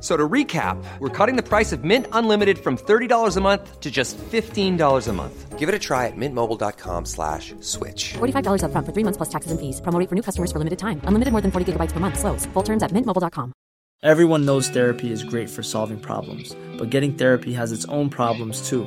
So to recap, we're cutting the price of Mint Unlimited from $30 a month to just $15 a month. Give it a try at mintmobile.com slash switch. $45 upfront for three months plus taxes and fees. Promo rate for new customers for limited time. Unlimited more than 40 gigabytes per month. Slows. Full terms at mintmobile.com. Everyone knows therapy is great for solving problems, but getting therapy has its own problems too,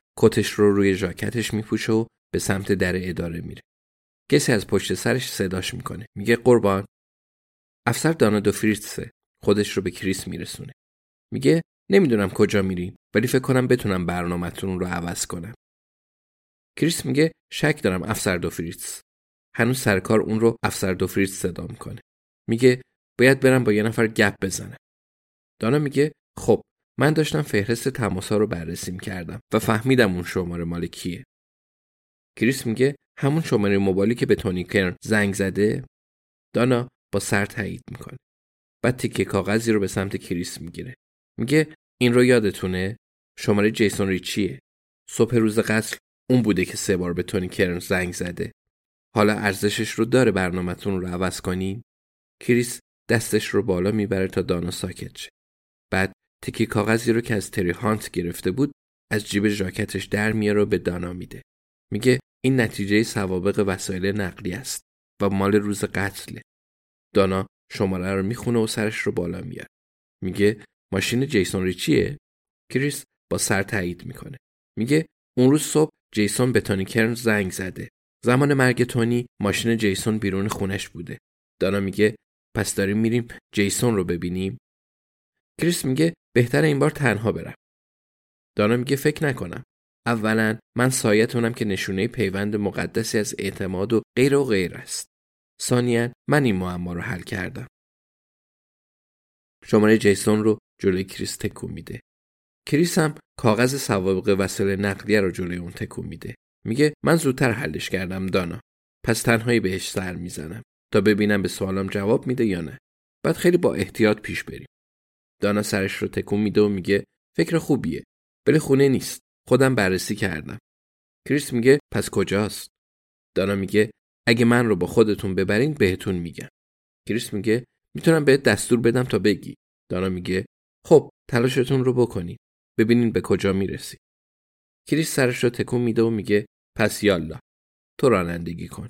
کتش رو روی ژاکتش میپوشه و به سمت در اداره میره. کسی از پشت سرش صداش می‌کنه. میگه قربان افسر دانا دو فریتسه. خودش رو به کریس میرسونه. میگه نمی‌دونم کجا میرین ولی فکر کنم بتونم برنامهتون رو عوض کنم. کریس میگه شک دارم افسر دو فریتس. هنوز سرکار اون رو افسر دو فریتس صدا می‌کنه. میگه باید برم با یه نفر گپ بزنم. دانا میگه خب من داشتم فهرست تماسا رو بررسی کردم و فهمیدم اون شماره مال کیه. کریس میگه همون شماره موبایلی که به تونی کرن زنگ زده دانا با سر تایید می‌کنه. بعد تیکه کاغذی رو به سمت کریس می‌گیره. میگه این رو یادتونه شماره جیسون ریچیه. صبح روز قتل اون بوده که سه بار به تونی کرن زنگ زده. حالا ارزشش رو داره برنامهتون رو عوض کنین؟ کریس دستش رو بالا می‌بره تا دانا ساکت شه. بعد تکی کاغذی رو که از تری هانت گرفته بود از جیب ژاکتش در میاره و به دانا میده. میگه این نتیجه سوابق وسایل نقلی است و مال روز قتله. دانا شماره رو می‌خونه و سرش رو بالا میاره. میگه ماشین جیسون ریچیه؟ کریس با سر تایید می‌کنه. میگه اون روز صبح جیسون به تونی کرن زنگ زده. زمان مرگ تونی ماشین جیسون بیرون خونش بوده. دانا میگه پس داریم میریم جیسون رو ببینیم. کریس میگه بهتر این بار تنها برم. دانا میگه فکر نکنم. اولا من سایتونم که نشونه پیوند مقدسی از اعتماد و غیر و غیر است. ثانیا من این معما رو حل کردم. شماره جیسون رو جلوی کریس تکون میده. کریس هم کاغذ سوابق وسایل نقلیه رو جلوی اون تکون میده. میگه من زودتر حلش کردم دانا. پس تنهایی بهش سر می‌زنم تا ببینم به سوالم جواب میده یا نه. بعد خیلی با احتیاط پیش بریم. دانا سرش رو تکون میده و میگه فکر خوبیه. ولی خونه نیست. خودم بررسی کردم. کریس میگه پس کجاست؟ دانا میگه اگه من رو با خودتون ببرین بهتون میگم. کریس میگه می‌تونم بهت دستور بدم تا بگی. دانا میگه خب تلاشتون رو بکنین. ببینین به کجا می‌رسی. کریس سرش رو تکون میده و میگه پس یالا. تو رانندگی کن.